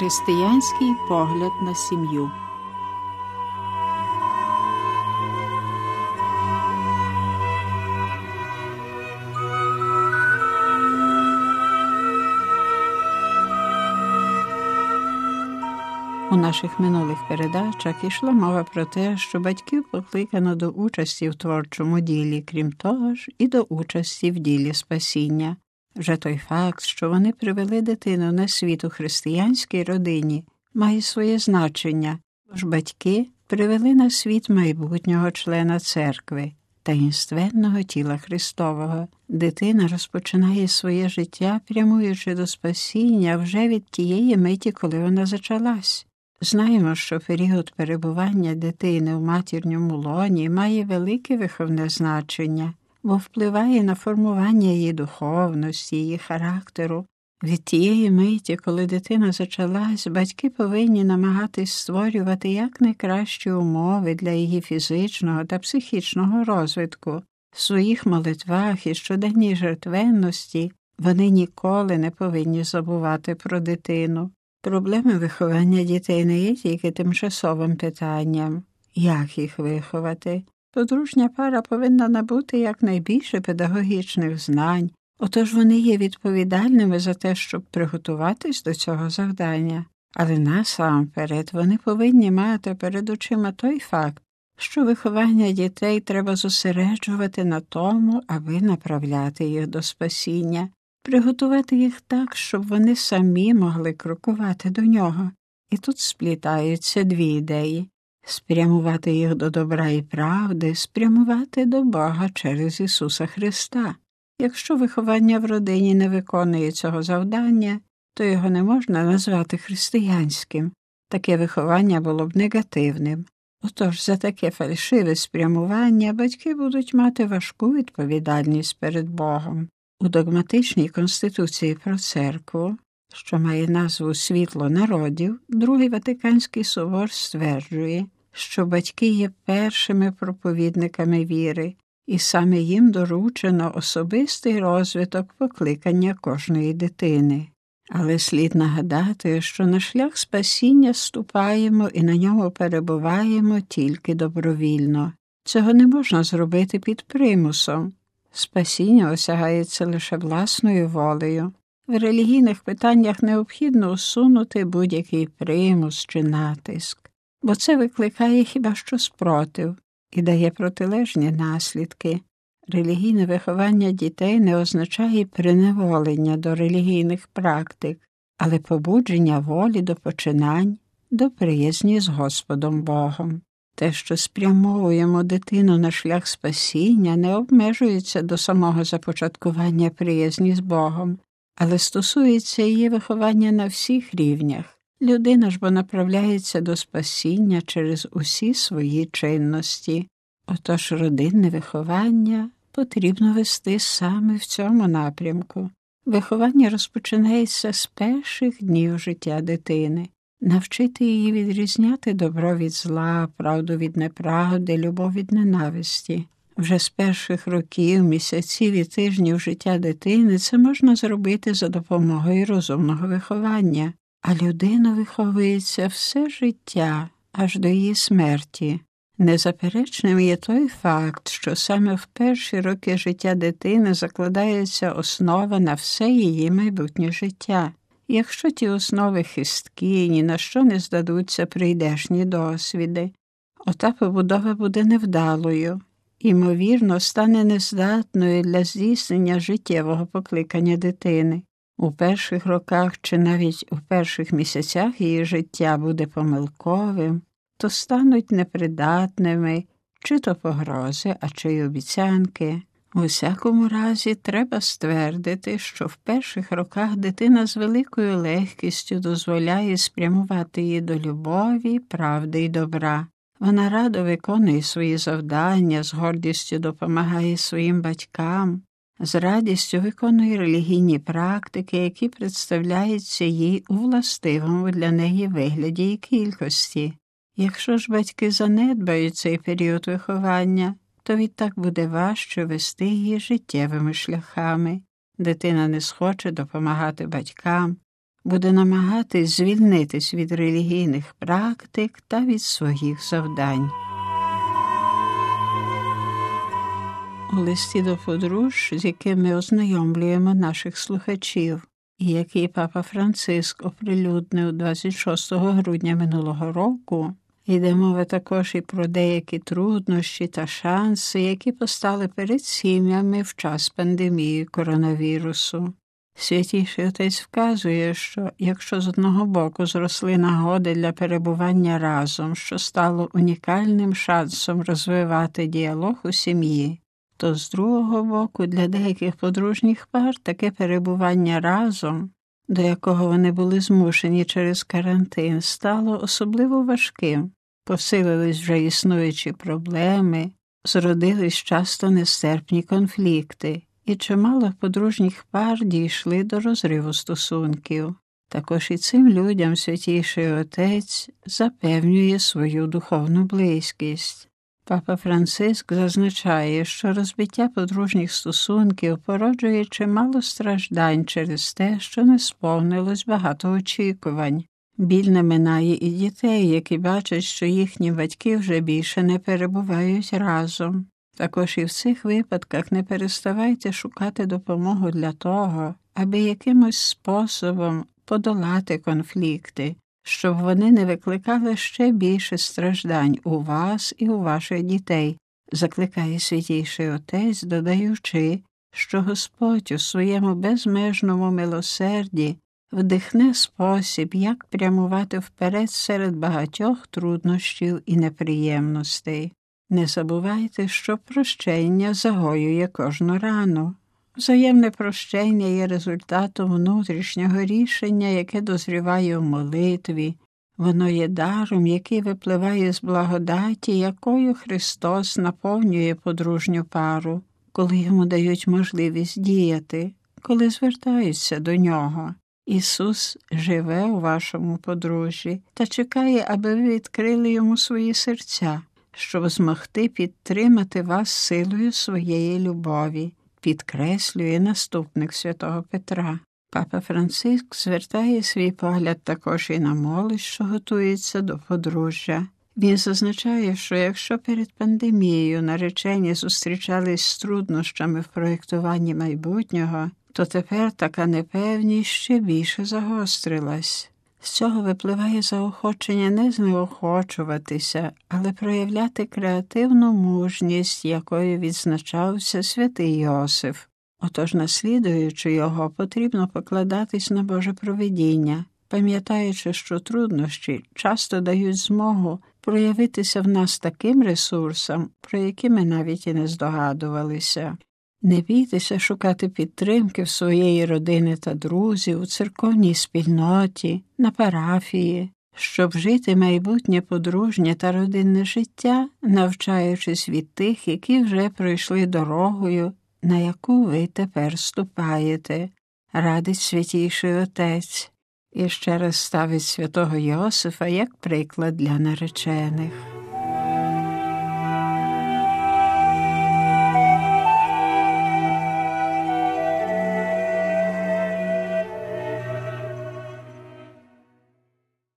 Християнський погляд на сім'ю. У наших минулих передачах йшла мова про те, що батьків покликано до участі в творчому ділі, крім того ж, і до участі в ділі спасіння. Вже той факт, що вони привели дитину на світ у християнській родині, має своє значення, ж батьки привели на світ майбутнього члена церкви, таїнственного тіла Христового. Дитина розпочинає своє життя, прямуючи до спасіння вже від тієї миті, коли вона зачалась. Знаємо, що період перебування дитини в матірньому лоні має велике виховне значення, бо впливає на формування її духовності, її характеру. Від тієї миті, коли дитина зачалась, батьки повинні намагатись створювати якнайкращі умови для її фізичного та психічного розвитку. В своїх молитвах і щоденній жертвенності вони ніколи не повинні забувати про дитину. Проблеми виховання дітей не є тільки тимчасовим питанням, як їх виховати. Подружня пара повинна набути якнайбільше педагогічних знань, отож вони є відповідальними за те, щоб приготуватись до цього завдання, але насамперед вони повинні мати перед очима той факт, що виховання дітей треба зосереджувати на тому, аби направляти їх до спасіння, приготувати їх так, щоб вони самі могли крокувати до нього. І тут сплітаються дві ідеї спрямувати їх до добра і правди, спрямувати до Бога через Ісуса Христа. Якщо виховання в родині не виконує цього завдання, то його не можна назвати християнським. Таке виховання було б негативним. Отож за таке фальшиве спрямування батьки будуть мати важку відповідальність перед Богом. У догматичній Конституції про церкву, що має назву Світло народів, Другий Ватиканський собор стверджує, що батьки є першими проповідниками віри, і саме їм доручено особистий розвиток покликання кожної дитини. Але слід нагадати, що на шлях спасіння ступаємо і на ньому перебуваємо тільки добровільно. Цього не можна зробити під примусом. Спасіння осягається лише власною волею. В релігійних питаннях необхідно усунути будь-який примус чи натиск, бо це викликає хіба що спротив і дає протилежні наслідки. Релігійне виховання дітей не означає приневолення до релігійних практик, але побудження волі до починань, до приязні з Господом Богом. Те, що спрямовуємо дитину на шлях спасіння, не обмежується до самого започаткування приязні з Богом, але стосується її виховання на всіх рівнях. Людина ж бо направляється до спасіння через усі свої чинності. Отож родинне виховання потрібно вести саме в цьому напрямку. Виховання розпочинається з перших днів життя дитини навчити її відрізняти добро від зла, правду від неправди, любов від ненависті. Вже з перших років, місяців і тижнів життя дитини це можна зробити за допомогою розумного виховання, а людина виховується все життя аж до її смерті. Незаперечним є той факт, що саме в перші роки життя дитини закладається основа на все її майбутнє життя. Якщо ті основи хисткі, ні на що не здадуться прийдешні досвіди, ота побудова буде невдалою, ймовірно, стане нездатною для здійснення життєвого покликання дитини. У перших роках чи навіть у перших місяцях її життя буде помилковим, то стануть непридатними чи то погрози, а чи й обіцянки. У всякому разі, треба ствердити, що в перших роках дитина з великою легкістю дозволяє спрямувати її до любові, правди і добра. Вона радо виконує свої завдання, з гордістю допомагає своїм батькам, з радістю виконує релігійні практики, які представляються їй у властивому для неї вигляді і кількості. Якщо ж батьки занедбають цей період виховання, то відтак буде важче вести її життєвими шляхами. Дитина не схоче допомагати батькам, буде намагатись звільнитись від релігійних практик та від своїх завдань. Листі до подруж, з яким ми ознайомлюємо наших слухачів, і який папа Франциск оприлюднив 26 грудня минулого року, йде мова також і про деякі труднощі та шанси, які постали перед сім'ями в час пандемії коронавірусу. Святіший отець вказує, що якщо з одного боку зросли нагоди для перебування разом, що стало унікальним шансом розвивати діалог у сім'ї, то з другого боку для деяких подружніх пар таке перебування разом, до якого вони були змушені через карантин, стало особливо важким, посилились вже існуючі проблеми, зродились часто нестерпні конфлікти і чимало подружніх пар дійшли до розриву стосунків. Також і цим людям святіший Отець запевнює свою духовну близькість. Папа Франциск зазначає, що розбиття подружніх стосунків породжує чимало страждань через те, що не сповнилось багато очікувань. Біль не минає і дітей, які бачать, що їхні батьки вже більше не перебувають разом. Також і в цих випадках не переставайте шукати допомогу для того, аби якимось способом подолати конфлікти, щоб вони не викликали ще більше страждань у вас і у ваших дітей, закликає святійший Отець, додаючи, що Господь у своєму безмежному милосерді вдихне спосіб, як прямувати вперед серед багатьох труднощів і неприємностей. Не забувайте, що прощення загоює кожну рану. Взаємне прощення є результатом внутрішнього рішення, яке дозріває в молитві, воно є даром, який випливає з благодаті, якою Христос наповнює подружню пару, коли йому дають можливість діяти, коли звертаються до нього. Ісус живе у вашому подружжі та чекає, аби ви відкрили йому свої серця щоб змогти підтримати вас силою своєї любові, підкреслює наступник святого Петра. Папа Франциск звертає свій погляд також і на молодь, що готується до подружжя. Він зазначає, що якщо перед пандемією наречені зустрічались з труднощами в проєктуванні майбутнього, то тепер така непевність ще більше загострилась. З цього випливає заохочення не знеохочуватися, але проявляти креативну мужність, якою відзначався святий Йосиф. Отож, наслідуючи його, потрібно покладатись на Боже провидіння, пам'ятаючи, що труднощі часто дають змогу проявитися в нас таким ресурсом, про які ми навіть і не здогадувалися. Не бійтеся шукати підтримки в своєї родини та друзів, у церковній спільноті, на парафії, щоб жити майбутнє подружнє та родинне життя, навчаючись від тих, які вже пройшли дорогою, на яку ви тепер ступаєте, радить святійший Отець. І ще раз ставить святого Йосифа як приклад для наречених.